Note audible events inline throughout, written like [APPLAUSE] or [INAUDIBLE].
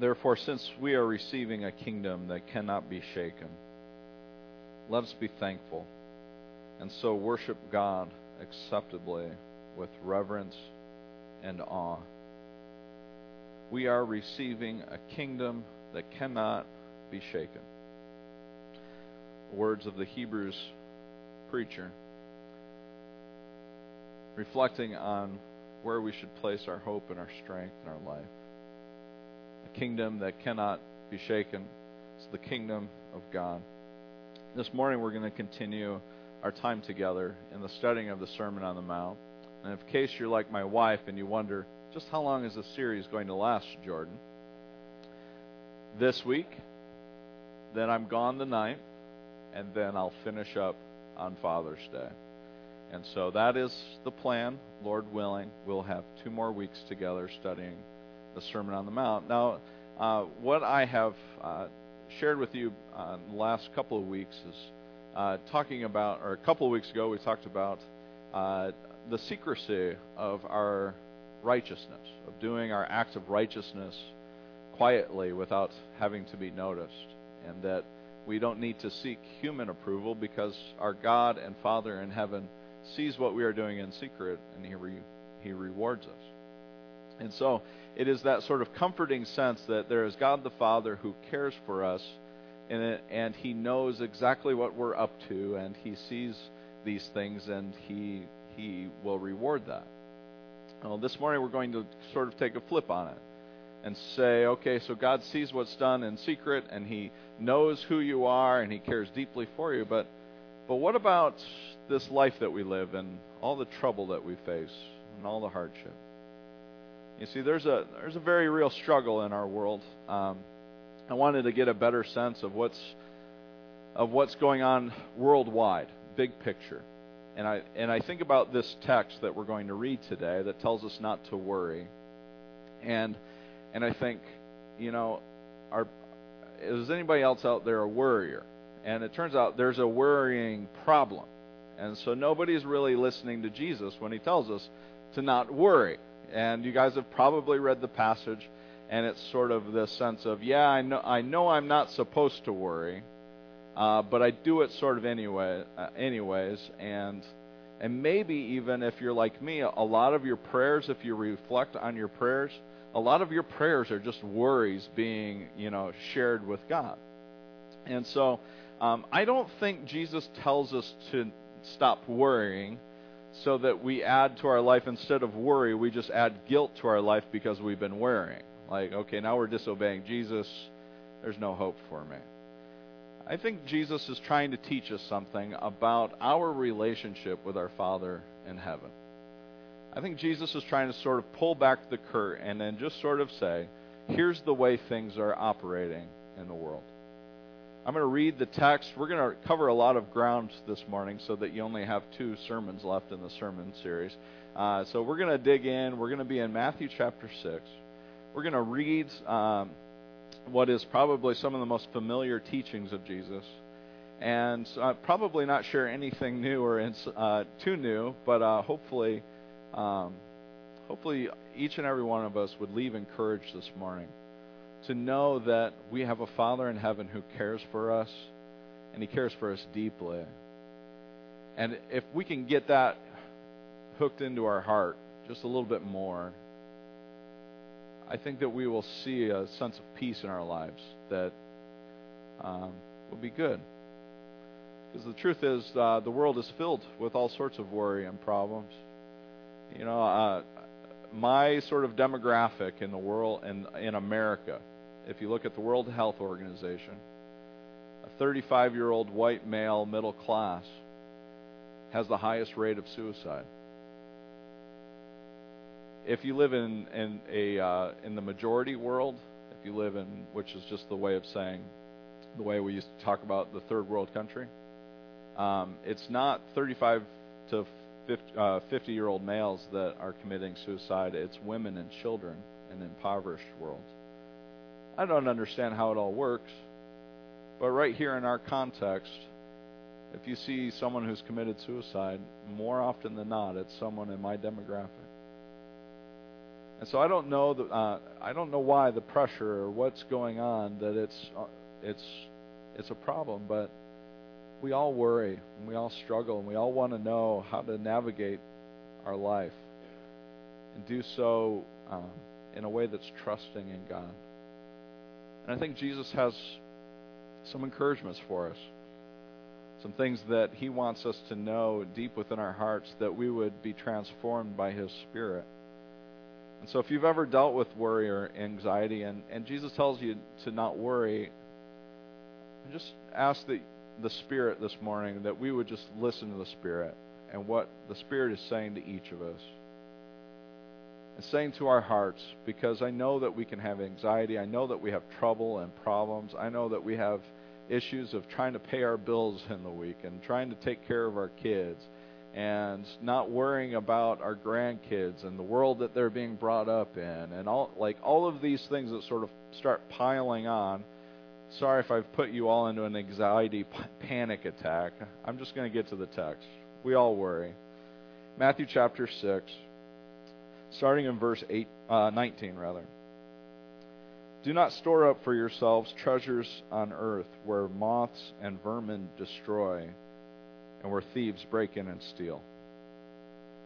Therefore, since we are receiving a kingdom that cannot be shaken, let us be thankful and so worship God acceptably with reverence and awe. We are receiving a kingdom that cannot be shaken. Words of the Hebrews preacher, reflecting on where we should place our hope and our strength in our life. Kingdom that cannot be shaken It's the kingdom of God. This morning we're going to continue our time together in the studying of the Sermon on the Mount. And in case you're like my wife and you wonder, just how long is this series going to last, Jordan? This week, then I'm gone the ninth, and then I'll finish up on Father's Day. And so that is the plan, Lord willing. We'll have two more weeks together studying the Sermon on the Mount. Now, uh, what I have uh, shared with you uh, in the last couple of weeks is uh, talking about, or a couple of weeks ago, we talked about uh, the secrecy of our righteousness, of doing our acts of righteousness quietly without having to be noticed, and that we don't need to seek human approval because our God and Father in heaven sees what we are doing in secret, and He re- He rewards us. And so it is that sort of comforting sense that there is God the Father who cares for us and, it, and he knows exactly what we're up to, and he sees these things, and he he will reward that. Well, this morning we're going to sort of take a flip on it and say, okay, so God sees what's done in secret, and He knows who you are, and He cares deeply for you. But, but what about this life that we live and all the trouble that we face and all the hardship? You see, there's a there's a very real struggle in our world. Um, I wanted to get a better sense of what's of what's going on worldwide, big picture. And I and I think about this text that we're going to read today that tells us not to worry. And and I think, you know, are is anybody else out there a worrier? And it turns out there's a worrying problem. And so nobody's really listening to Jesus when he tells us to not worry. And you guys have probably read the passage and it's sort of this sense of yeah I know I know I'm not supposed to worry, uh, but I do it sort of anyway uh, anyways. And and maybe even if you're like me a lot of your prayers if you reflect on your prayers a lot of your prayers are just worries being you know shared with God. And so um, I don't think Jesus tells us to stop worrying so that we add to our life instead of worry we just add guilt to our life because we've been worrying like, okay, now we're disobeying Jesus. There's no hope for me. I think Jesus is trying to teach us something about our relationship with our Father in heaven. I think Jesus is trying to sort of pull back the curtain and then just sort of say, here's the way things are operating in the world. I'm going to read the text. We're going to cover a lot of ground this morning so that you only have two sermons left in the sermon series. Uh, so we're going to dig in. We're going to be in Matthew chapter 6. We're going to read um, what is probably some of the most familiar teachings of Jesus, and uh, probably not share anything new or uh, too new, but uh, hopefully, um, hopefully each and every one of us would leave encouraged this morning to know that we have a Father in heaven who cares for us, and He cares for us deeply. And if we can get that hooked into our heart just a little bit more, I think that we will see a sense of peace in our lives that um, will be good. Because the truth is, uh, the world is filled with all sorts of worry and problems. You know, uh, my sort of demographic in the world and in, in America, if you look at the World Health Organization, a 35 year old white male middle class has the highest rate of suicide. If you live in in a uh, in the majority world, if you live in which is just the way of saying the way we used to talk about the third world country, um, it's not 35 to 50, uh, 50 year old males that are committing suicide. It's women and children in impoverished worlds. I don't understand how it all works, but right here in our context, if you see someone who's committed suicide, more often than not, it's someone in my demographic. And so I don't know the, uh, I don't know why the pressure or what's going on that it's uh, it's it's a problem, but we all worry and we all struggle and we all want to know how to navigate our life and do so um, in a way that's trusting in God. And I think Jesus has some encouragements for us, some things that He wants us to know deep within our hearts that we would be transformed by His Spirit. And so, if you've ever dealt with worry or anxiety, and, and Jesus tells you to not worry, just ask that the Spirit this morning that we would just listen to the Spirit and what the Spirit is saying to each of us. And saying to our hearts, because I know that we can have anxiety, I know that we have trouble and problems, I know that we have issues of trying to pay our bills in the week and trying to take care of our kids and not worrying about our grandkids and the world that they're being brought up in and all like all of these things that sort of start piling on sorry if i've put you all into an anxiety panic attack i'm just going to get to the text we all worry matthew chapter 6 starting in verse 8 uh, 19 rather do not store up for yourselves treasures on earth where moths and vermin destroy and where thieves break in and steal.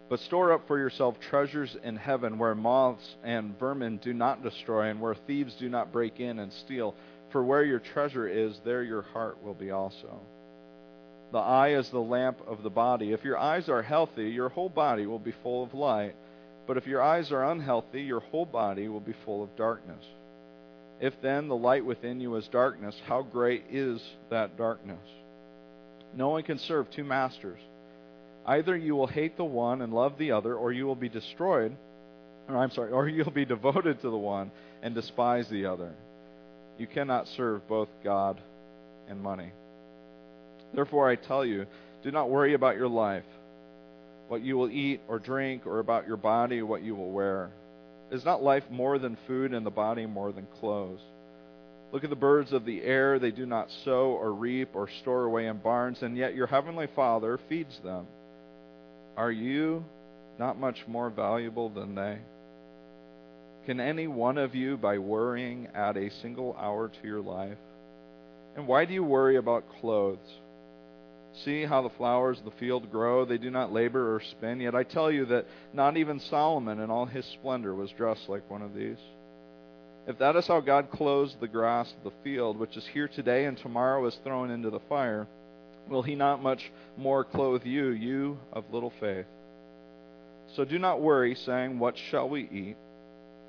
But store up for yourself treasures in heaven where moths and vermin do not destroy and where thieves do not break in and steal. For where your treasure is, there your heart will be also. The eye is the lamp of the body. If your eyes are healthy, your whole body will be full of light. But if your eyes are unhealthy, your whole body will be full of darkness. If then the light within you is darkness, how great is that darkness? No one can serve two masters. Either you will hate the one and love the other, or you will be destroyed, or I'm sorry, or [LAUGHS] you'll be devoted to the one and despise the other. You cannot serve both God and money. Therefore, I tell you, do not worry about your life, what you will eat or drink, or about your body, what you will wear. Is not life more than food, and the body more than clothes? Look at the birds of the air. They do not sow or reap or store away in barns, and yet your heavenly Father feeds them. Are you not much more valuable than they? Can any one of you, by worrying, add a single hour to your life? And why do you worry about clothes? See how the flowers of the field grow. They do not labor or spin. Yet I tell you that not even Solomon in all his splendor was dressed like one of these. If that is how God clothes the grass of the field, which is here today and tomorrow is thrown into the fire, will he not much more clothe you, you of little faith? So do not worry, saying, What shall we eat?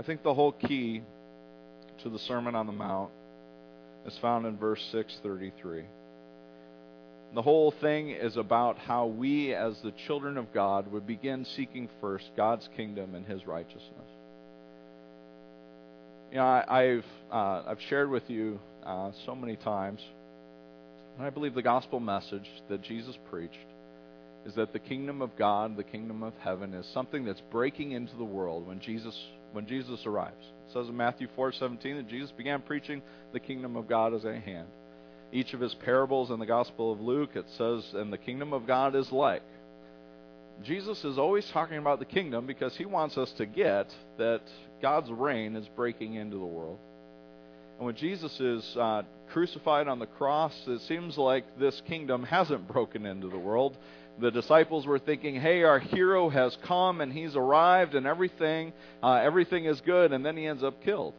I think the whole key to the Sermon on the Mount is found in verse 633. The whole thing is about how we, as the children of God, would begin seeking first God's kingdom and His righteousness you know, I, have uh, I've shared with you uh, so many times, and I believe the gospel message that Jesus preached is that the kingdom of God, the kingdom of heaven, is something that's breaking into the world when Jesus when Jesus arrives. It says in Matthew 4:17 that Jesus began preaching the kingdom of God is at hand. Each of his parables in the Gospel of Luke, it says, and the kingdom of God is like. Jesus is always talking about the kingdom because he wants us to get that God's reign is breaking into the world. And when Jesus is uh, crucified on the cross, it seems like this kingdom hasn't broken into the world. The disciples were thinking, "Hey, our hero has come and he's arrived, and everything, uh, everything is good," and then he ends up killed.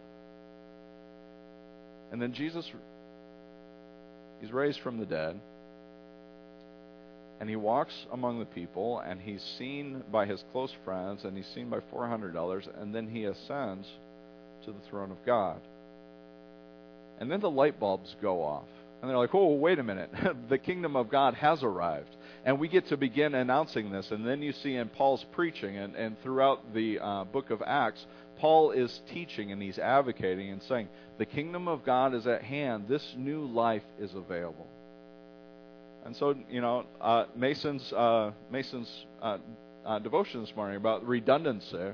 And then Jesus, he's raised from the dead and he walks among the people and he's seen by his close friends and he's seen by 400 others and then he ascends to the throne of God. And then the light bulbs go off. And they're like, oh, wait a minute. [LAUGHS] the kingdom of God has arrived. And we get to begin announcing this. And then you see in Paul's preaching and, and throughout the uh, book of Acts, Paul is teaching and he's advocating and saying, the kingdom of God is at hand. This new life is available. And so, you know, uh, Mason's uh, Mason's uh, uh devotion this morning about redundancy.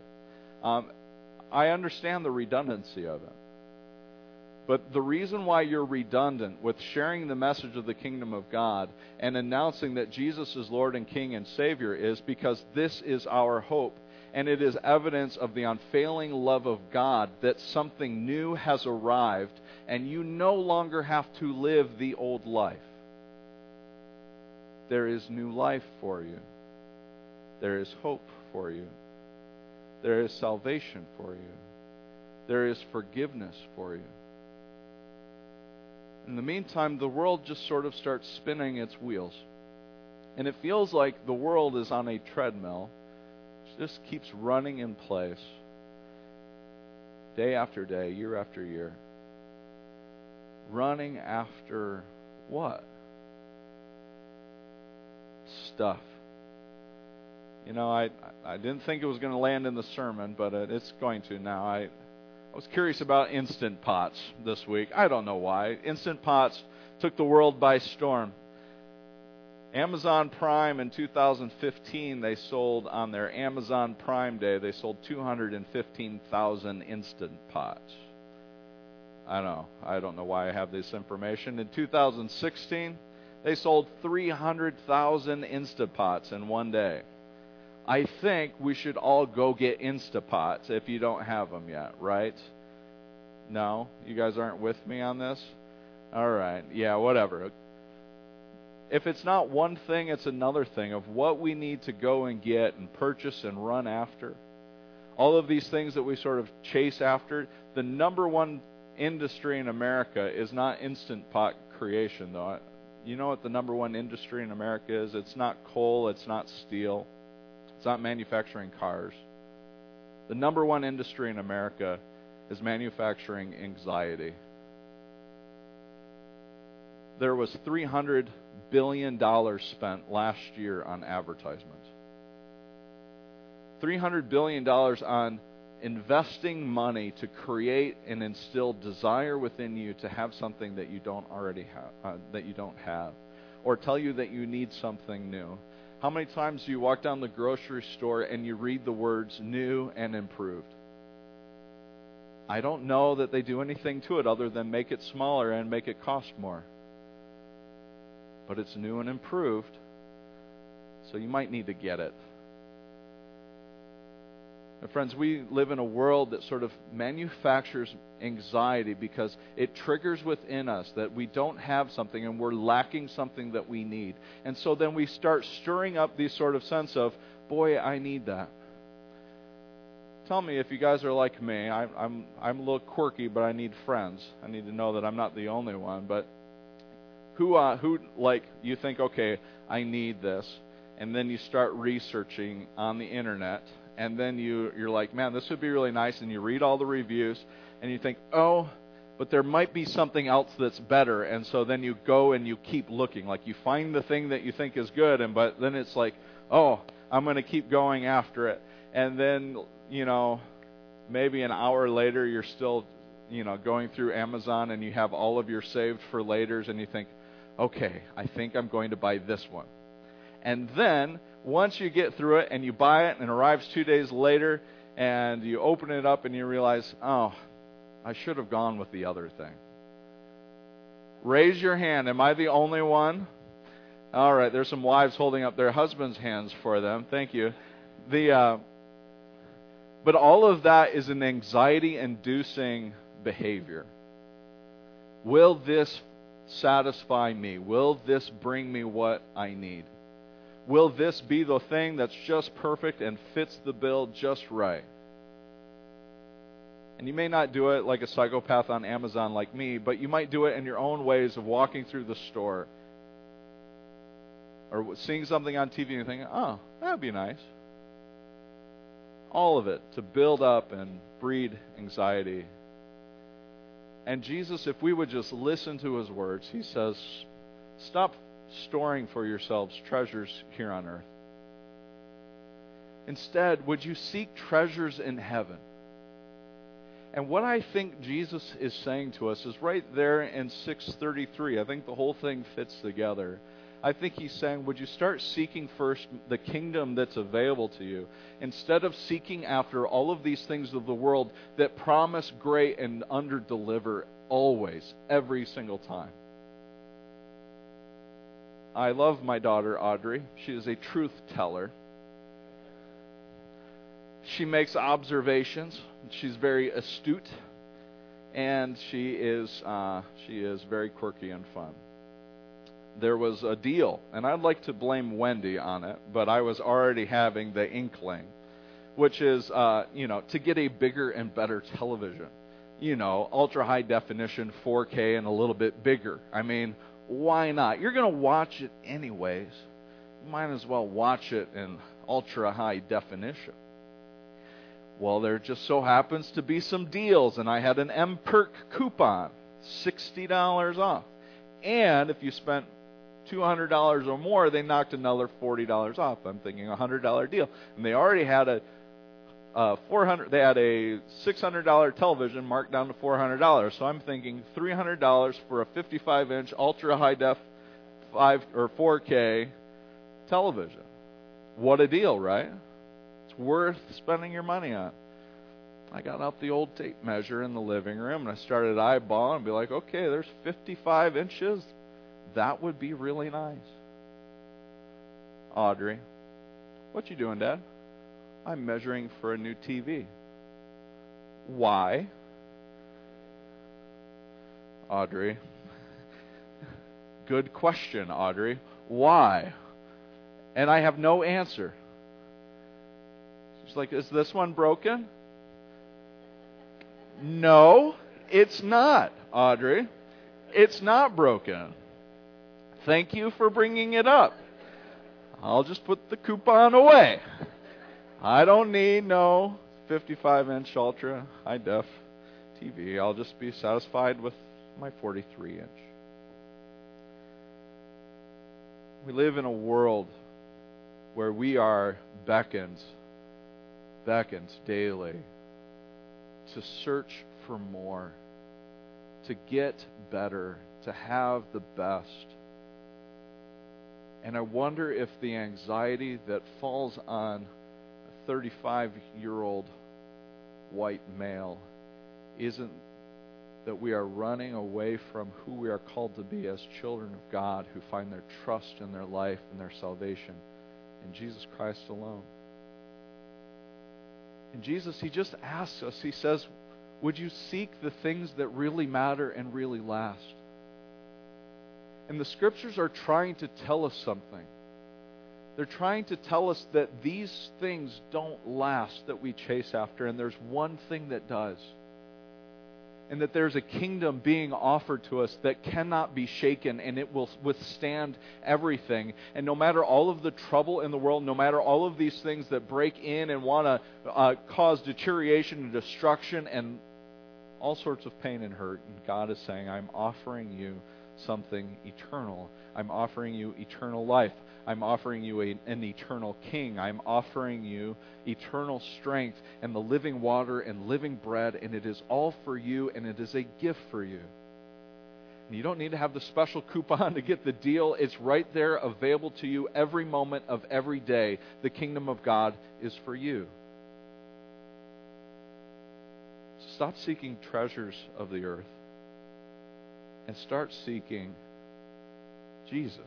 Um, I understand the redundancy of it. But the reason why you're redundant with sharing the message of the kingdom of God and announcing that Jesus is Lord and King and Savior is because this is our hope and it is evidence of the unfailing love of God that something new has arrived, and you no longer have to live the old life. There is new life for you, there is hope for you, there is salvation for you, there is forgiveness for you. In the meantime, the world just sort of starts spinning its wheels. And it feels like the world is on a treadmill it just keeps running in place day after day, year after year. Running after what? Stuff. You know, I I didn't think it was going to land in the sermon, but it's going to now. I was curious about instant pots this week. I don't know why. Instant pots took the world by storm. Amazon Prime in 2015, they sold on their Amazon Prime Day, they sold 215,000 Instant Pots. I don't know. I don't know why I have this information. In 2016, they sold 300,000 Instapots in one day. I think we should all go get Instapots if you don't have them yet, right? No? You guys aren't with me on this? All right. Yeah, whatever if it's not one thing, it's another thing of what we need to go and get and purchase and run after. All of these things that we sort of chase after. The number one industry in America is not instant pot creation, though. You know what the number one industry in America is? It's not coal, it's not steel, it's not manufacturing cars. The number one industry in America is manufacturing anxiety. There was 300 billion dollars spent last year on advertisements. $300 billion on investing money to create and instill desire within you to have something that you don't already have, uh, that you don't have, or tell you that you need something new. How many times do you walk down the grocery store and you read the words new and improved? I don't know that they do anything to it other than make it smaller and make it cost more but it's new and improved, so you might need to get it. And friends, we live in a world that sort of manufactures anxiety because it triggers within us that we don't have something and we're lacking something that we need. And so then we start stirring up these sort of sense of, boy, I need that. Tell me if you guys are like me. I, I'm I'm a little quirky, but I need friends. I need to know that I'm not the only one. But who uh, who like you think okay i need this and then you start researching on the internet and then you you're like man this would be really nice and you read all the reviews and you think oh but there might be something else that's better and so then you go and you keep looking like you find the thing that you think is good and but then it's like oh i'm going to keep going after it and then you know maybe an hour later you're still you know going through amazon and you have all of your saved for laters and you think okay, I think I'm going to buy this one. And then, once you get through it and you buy it and it arrives two days later and you open it up and you realize, oh, I should have gone with the other thing. Raise your hand. Am I the only one? All right, there's some wives holding up their husbands' hands for them. Thank you. The uh, but all of that is an anxiety-inducing behavior. Will this satisfy me? Will this bring me what I need? Will this be the thing that's just perfect and fits the bill just right? And you may not do it like a psychopath on Amazon like me, but you might do it in your own ways of walking through the store or seeing something on TV and thinking, oh, that'd be nice. All of it to build up and breed anxiety and Jesus, if we would just listen to his words, he says, Stop storing for yourselves treasures here on earth. Instead, would you seek treasures in heaven And what I think Jesus is saying to us is right there in 633. I think the whole thing fits together. I think he's saying, would you start seeking first the kingdom that's available to you instead of seeking after all of these things of the world that promise great and underdeliver always, every single time? I love my daughter Audrey. She is a truth teller. She makes observations. She's very astute, and she is uh, she is very quirky and fun there was a deal, and I'd like to blame Wendy on it, but I was already having the inkling, which is, uh, you know, to get a bigger and better television. You know, ultra high definition, 4K, and a little bit bigger. I mean, why not? You're going to watch it anyways. You might as well watch it in ultra high definition. Well, there just so happens to be some deals, and I had an M Perk coupon, $60 off. And if you spent $200 or more, they knocked another $40 off. I'm thinking a $100 deal. And they already had a uh, 400 they had a $600 television marked down to $400. So I'm thinking $300 for a 55 inch ultra high def 5 or 4K television. What a deal, right? It's worth spending your money on. I got out the old tape measure in the living room and I started eyeballing and be like, okay, there's 55 inches that would be really nice. Audrey, what you doing, Dad? I'm measuring for a new TV. Why? Audrey. Good question, Audrey. Why? And I have no answer. She's like, Is this one broken? No, it's not, Audrey. It's not broken. Thank you for bringing it up. I'll just put the coupon away. I don't need no 55 inch ultra high def TV. I'll just be satisfied with my 43 inch. We live in a world where we are beckoned, beckoned daily to search for more, to get better, to have the best. And I wonder if the anxiety that falls on 35 year old white male isn't that we are running away from who we are called to be as children of God who find their trust in their life and their salvation in Jesus Christ alone. And Jesus, He just asks us, He says, Would you seek the things that really matter and really last? And the scriptures are trying to tell us something. They're trying to tell us that these things don't last that we chase after, and there's one thing that does. And that there's a kingdom being offered to us that cannot be shaken and it will withstand everything. And no matter all of the trouble in the world, no matter all of these things that break in and want to uh, cause deterioration and destruction and all sorts of pain and hurt, and God is saying, I'm offering you something eternal. I'm offering you eternal life. I'm offering you a, an eternal king. I'm offering you eternal strength and the living water and living bread, and it is all for you, and it is a gift for you. And you don't need to have the special coupon [LAUGHS] to get the deal. It's right there available to you every moment of every day. The kingdom of God is for you. Stop seeking treasures of the earth and start seeking Jesus.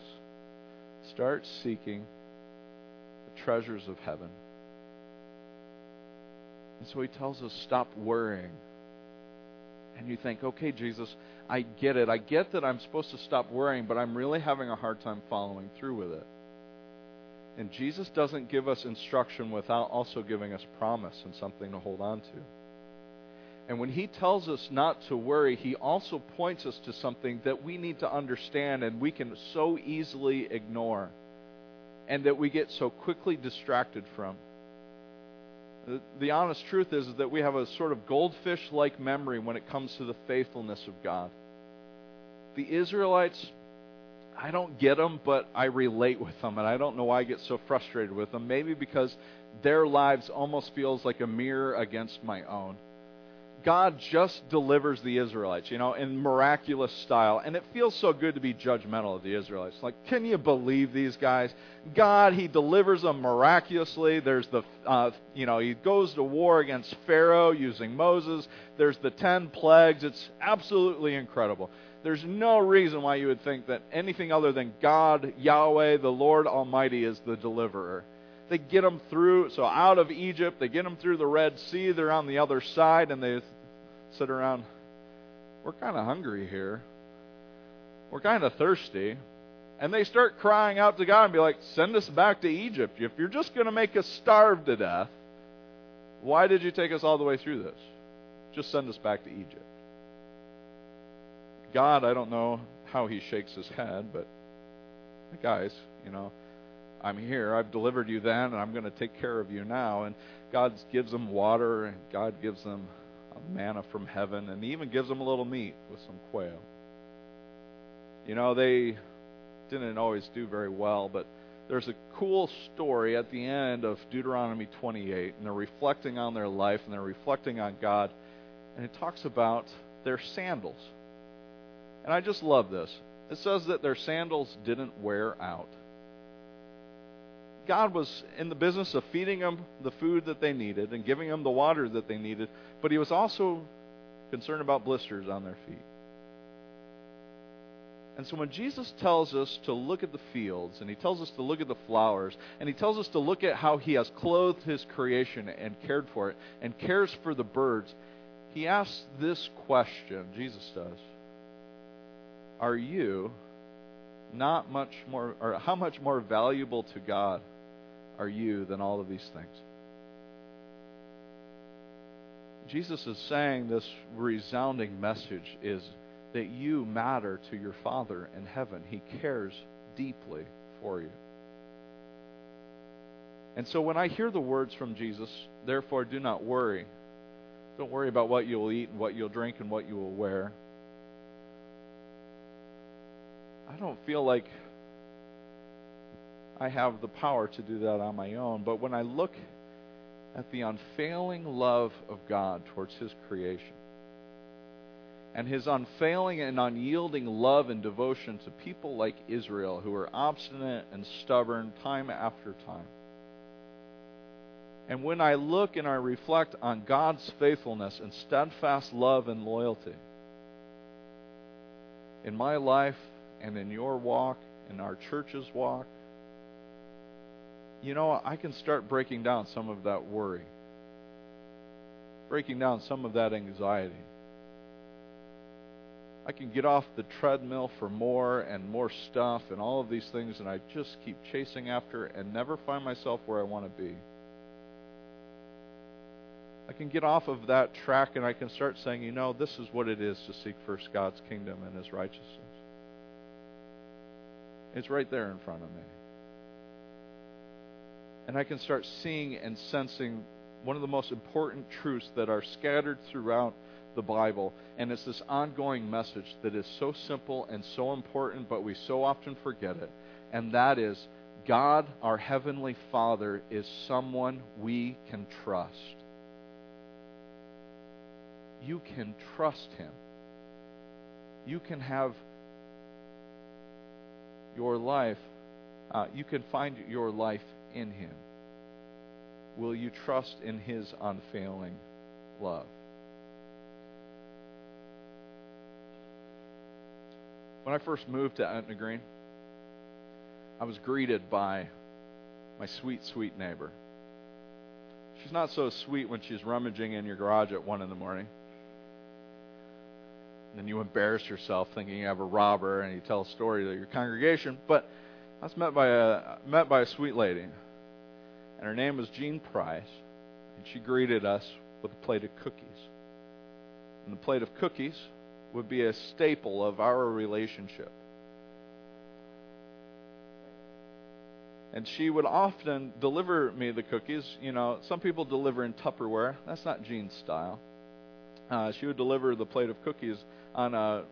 Start seeking the treasures of heaven. And so he tells us, stop worrying. And you think, okay, Jesus, I get it. I get that I'm supposed to stop worrying, but I'm really having a hard time following through with it. And Jesus doesn't give us instruction without also giving us promise and something to hold on to. And when he tells us not to worry, he also points us to something that we need to understand and we can so easily ignore and that we get so quickly distracted from. The, the honest truth is, is that we have a sort of goldfish like memory when it comes to the faithfulness of God. The Israelites, I don't get them, but I relate with them, and I don't know why I get so frustrated with them. Maybe because their lives almost feels like a mirror against my own God just delivers the Israelites, you know, in miraculous style. And it feels so good to be judgmental of the Israelites. Like, can you believe these guys? God, He delivers them miraculously. There's the, uh, you know, He goes to war against Pharaoh using Moses. There's the ten plagues. It's absolutely incredible. There's no reason why you would think that anything other than God, Yahweh, the Lord Almighty, is the deliverer they get them through. So out of Egypt, they get them through the Red Sea. They're on the other side, and they sit around. We're kind of hungry here. We're kind of thirsty. And they start crying out to God and be like, send us back to Egypt. If you're just going to make us starve to death, why did you take us all the way through this? Just send us back to Egypt. God, I don't know how he shakes his head, but the guys, you know, I'm here. I've delivered you then, and I'm going to take care of you now. And God gives them water, and God gives them manna from heaven, and He even gives them a little meat with some quail. You know, they didn't always do very well, but there's a cool story at the end of Deuteronomy 28, and they're reflecting on their life and they're reflecting on God, and it talks about their sandals. And I just love this. It says that their sandals didn't wear out. God was in the business of feeding them the food that they needed and giving them the water that they needed, but He was also concerned about blisters on their feet. And so when Jesus tells us to look at the fields, and he tells us to look at the flowers, and he tells us to look at how he has clothed his creation and cared for it, and cares for the birds, he asks this question, Jesus does Are you not much more, or how much more valuable to God are you than all of these things? Jesus is saying this resounding message is that you matter to your Father in heaven. He cares deeply for you. And so when I hear the words from Jesus, therefore do not worry. Don't worry about what you'll eat and what you'll drink and what you will wear. I don't feel like I have the power to do that on my own. But when I look at the unfailing love of God towards His creation, and His unfailing and unyielding love and devotion to people like Israel who are obstinate and stubborn time after time. And when I look and I reflect on God's faithfulness and steadfast love and loyalty in my life and in your walk, in our church's walk, you know, I can start breaking down some of that worry, breaking down some of that anxiety. I can get off the treadmill for more and more stuff and all of these things, and I just keep chasing after and never find myself where I want to be. I can get off of that track and I can start saying, you know, this is what it is to seek first God's kingdom and His righteousness. It's right there in front of me and I can start seeing and sensing one of the most important truths that are scattered throughout the Bible. And it's this ongoing message that is so simple and so important, but we so often forget it. And that is God, our Heavenly Father, is someone we can trust. You can trust Him. You can have your life, uh, you can find your life in Him? Will you trust in His unfailing love? When I first moved to Etna Green, I was greeted by my sweet, sweet neighbor. She's not so sweet when she's rummaging in your garage at 1 in the morning. And then you embarrass yourself thinking you have a robber and you tell a story to your congregation. But I was met by a met by a sweet lady, and her name was Jean Price, and she greeted us with a plate of cookies. And the plate of cookies would be a staple of our relationship. And she would often deliver me the cookies. You know, some people deliver in Tupperware. That's not Jean's style. Uh, she would deliver the plate of cookies on a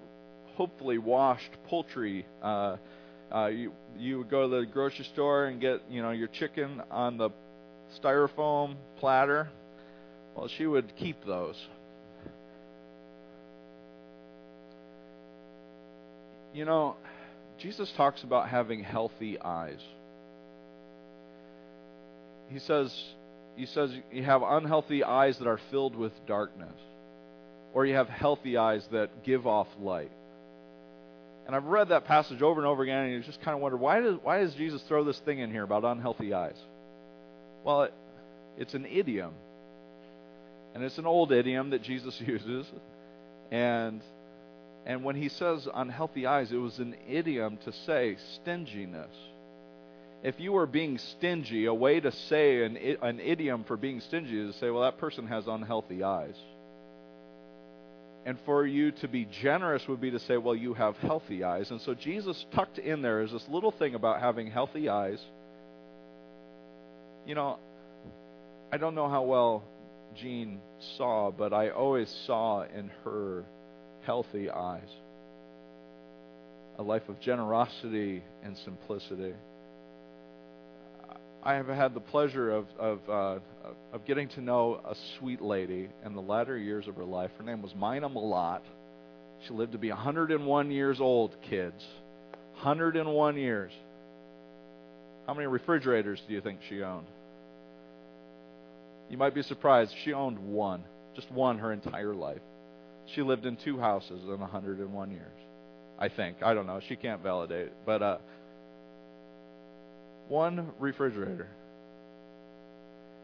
hopefully washed poultry uh, uh, you you would go to the grocery store and get you know your chicken on the styrofoam platter. Well, she would keep those. You know, Jesus talks about having healthy eyes. He says he says you have unhealthy eyes that are filled with darkness or you have healthy eyes that give off light. And I've read that passage over and over again, and you just kind of wonder why does why does Jesus throw this thing in here about unhealthy eyes? Well, it, it's an idiom, and it's an old idiom that Jesus [LAUGHS] uses, and and when he says unhealthy eyes, it was an idiom to say stinginess. If you were being stingy, a way to say an, an idiom for being stingy is to say, well, that person has unhealthy eyes. And for you to be generous would be to say, well, you have healthy eyes. And so Jesus tucked in there is this little thing about having healthy eyes. You know, I don't know how well Jean saw, but I always saw in her healthy eyes a life of generosity and simplicity. I have had the pleasure of of uh, of getting to know a sweet lady in the latter years of her life. Her name was Mina Malat. She lived to be 101 years old, kids. 101 years. How many refrigerators do you think she owned? You might be surprised. She owned one, just one her entire life. She lived in two houses in 101 years. I think. I don't know. She can't validate it. But uh, one refrigerator.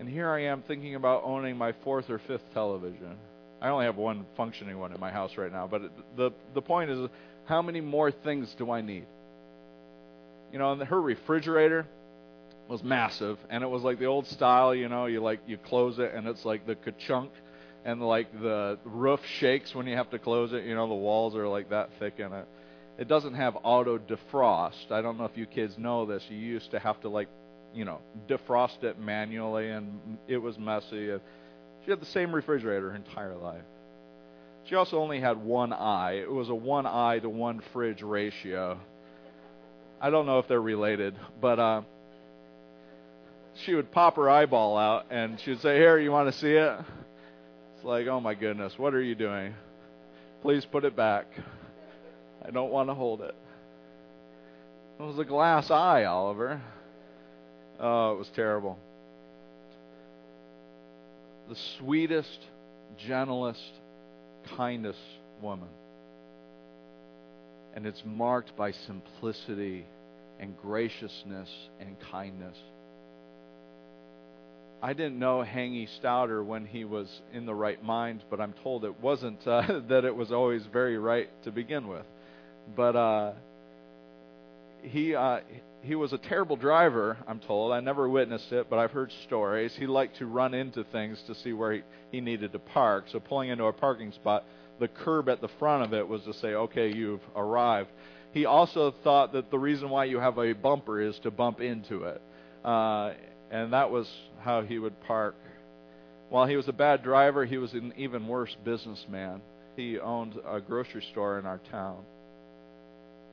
And here I am thinking about owning my fourth or fifth television. I only have one functioning one in my house right now, but the the point is how many more things do I need? You know, and her refrigerator was massive and it was like the old style, you know, you like you close it and it's like the ka-chunk and like the roof shakes when you have to close it, you know, the walls are like that thick in it. It doesn't have auto defrost. I don't know if you kids know this. You used to have to like, you know, defrost it manually, and it was messy. She had the same refrigerator her entire life. She also only had one eye. It was a one eye to one fridge ratio. I don't know if they're related, but uh, she would pop her eyeball out and she would say, Here, you want to see it? It's like, Oh my goodness, what are you doing? Please put it back. I don't want to hold it. It was a glass eye, Oliver. Oh, it was terrible. The sweetest, gentlest, kindest woman. And it's marked by simplicity and graciousness and kindness. I didn't know Hangy Stouter when he was in the right mind, but I'm told it wasn't uh, [LAUGHS] that it was always very right to begin with but uh, he uh, he was a terrible driver. I'm told. I never witnessed it, but I've heard stories. He liked to run into things to see where he, he needed to park. So pulling into a parking spot, the curb at the front of it was to say, "Okay, you've arrived." He also thought that the reason why you have a bumper is to bump into it, uh, and that was how he would park. While he was a bad driver, he was an even worse businessman. He owned a grocery store in our town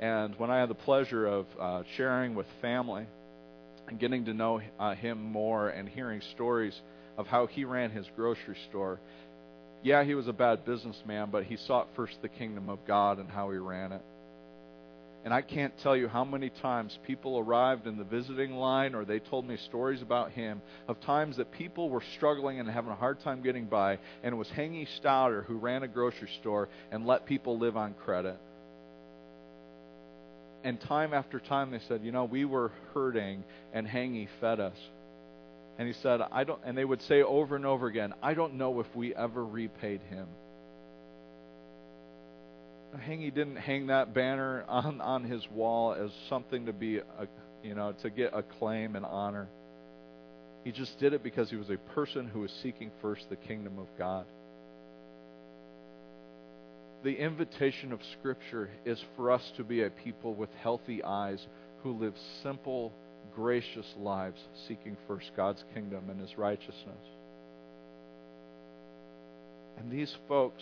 and when I had the pleasure of uh, sharing with family and getting to know uh, him more and hearing stories of how he ran his grocery store, yeah, he was a bad businessman, but he sought first the kingdom of God and how he ran it. And I can't tell you how many times people arrived in the visiting line or they told me stories about him of times that people were struggling and having a hard time getting by, and it was Hangy Stouter who ran a grocery store and let people live on credit and time after time they said, you know, we were hurting and Hangy fed us. And he said, I don't and they would say over and over again, I don't know if we ever repaid him. Hangy didn't hang that banner on, on his wall as something to be a, you know, to get acclaim and honor. He just did it because he was a person who was seeking first the kingdom of God the invitation of Scripture is for us to be a people with healthy eyes who live simple, gracious lives, seeking first God's kingdom and His righteousness. And these folks,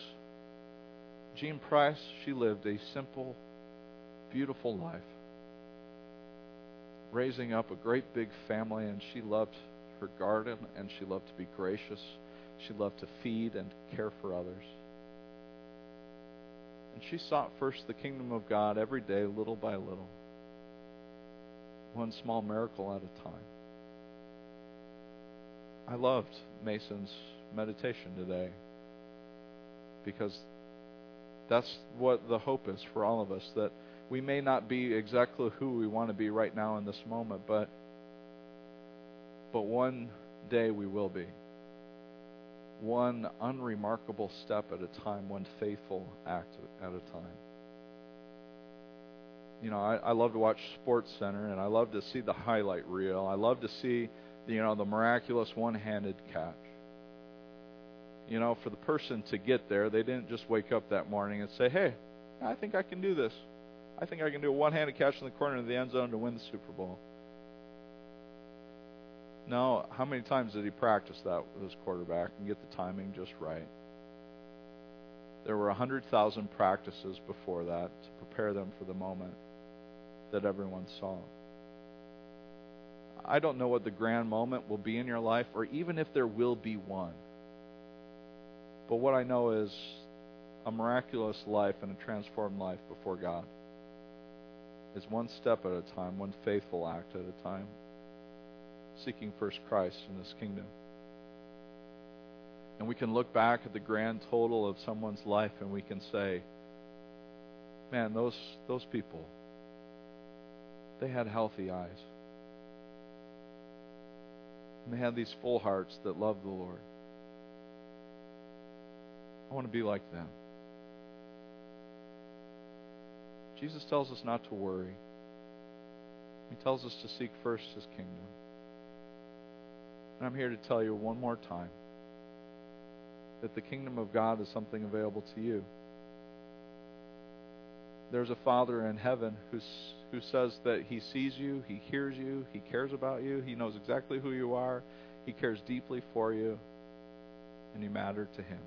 Jean Price, she lived a simple, beautiful life, raising up a great big family, and she loved her garden, and she loved to be gracious. She loved to feed and care for others. And she sought first the kingdom of God every day, little by little, one small miracle at a time. I loved Mason's meditation today because that's what the hope is for all of us that we may not be exactly who we want to be right now in this moment, but but one day we will be. One unremarkable step at a time, one faithful act at a time. You know, I, I love to watch Sports Center, and I love to see the highlight reel. I love to see, you know, the miraculous one-handed catch. You know, for the person to get there, they didn't just wake up that morning and say, "Hey, I think I can do this. I think I can do a one-handed catch in the corner of the end zone to win the Super Bowl." No, how many times did he practice that with his quarterback and get the timing just right? There were 100,000 practices before that to prepare them for the moment that everyone saw. I don't know what the grand moment will be in your life, or even if there will be one. But what I know is a miraculous life and a transformed life before God is one step at a time, one faithful act at a time, seeking first Christ and His kingdom. And we can look back at the grand total of someone's life and we can say, man, those, those people, they had healthy eyes. And they had these full hearts that loved the Lord. I want to be like them. Jesus tells us not to worry. He tells us to seek first His kingdom. And I'm here to tell you one more time that the kingdom of God is something available to you. There's a Father in heaven who's, who says that He sees you, He hears you, He cares about you, He knows exactly who you are, He cares deeply for you, and you matter to Him.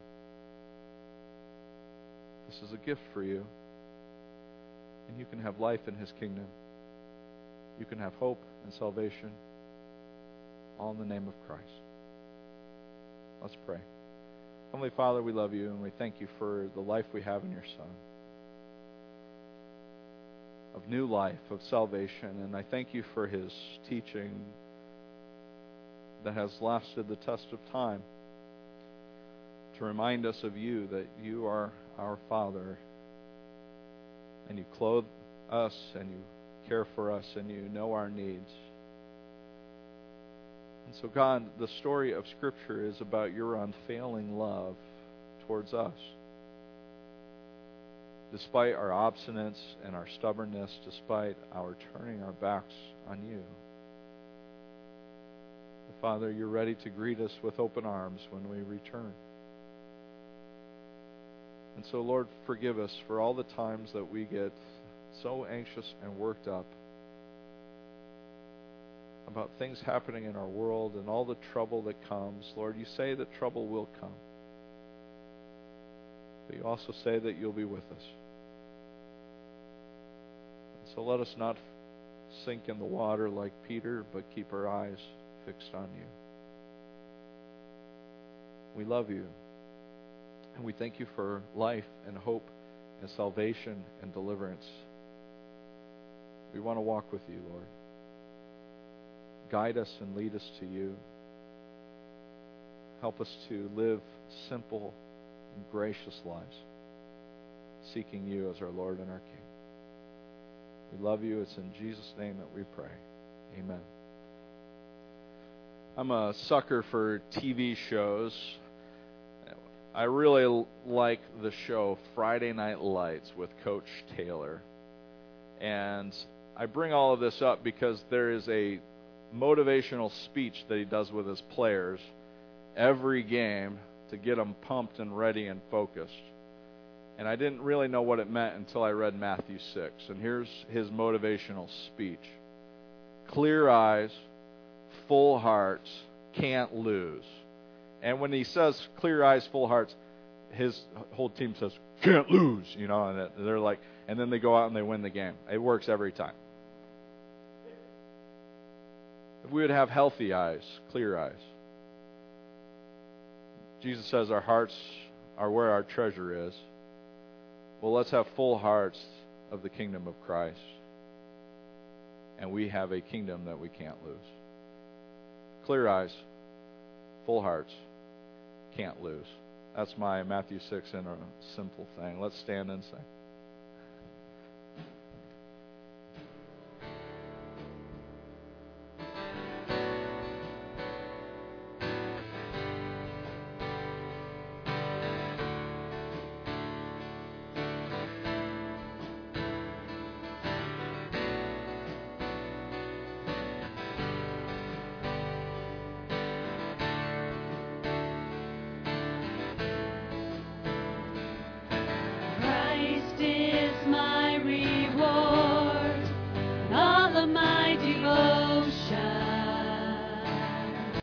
This is a gift for you, and you can have life in His kingdom. You can have hope and salvation, in the name of Christ. Let's pray. Heavenly Father, we love you and we thank you for the life we have in your Son. Of new life, of salvation. And I thank you for his teaching that has lasted the test of time to remind us of you, that you are our Father. And you clothe us and you care for us and you know our needs. And so, God, the story of Scripture is about your unfailing love towards us. Despite our obstinance and our stubbornness, despite our turning our backs on you. Father, you're ready to greet us with open arms when we return. And so, Lord, forgive us for all the times that we get so anxious and worked up about things happening in our world and all the trouble that comes. Lord, you say that trouble will come. But you also say that you'll be with us. And so let us not sink in the water like Peter, but keep our eyes fixed on you. We love you. And we thank you for life and hope and salvation and deliverance. We want to walk with you, Lord. Guide us and lead us to you. Help us to live simple and gracious lives, seeking you as our Lord and our King. We love you. It's in Jesus' name that we pray. Amen. I'm a sucker for TV shows. I really like the show Friday Night Lights with Coach Taylor. And I bring all of this up because there is a motivational speech that he does with his players every game to get them pumped and ready and focused. And I didn't really know what it meant until I read Matthew 6. And here's his motivational speech Clear eyes, full hearts, can't lose. And when he says clear eyes, full hearts, his whole team says, can't lose, you know, and they're like, and then they go out and they win the game. It works every time. If we would have healthy eyes, clear eyes. Jesus says our hearts are where our treasure is. Well, let's have full hearts of the kingdom of Christ. And we have a kingdom that we can't lose. Clear eyes, full hearts, can't lose. That's my Matthew 6 in a simple thing. Let's stand and sing.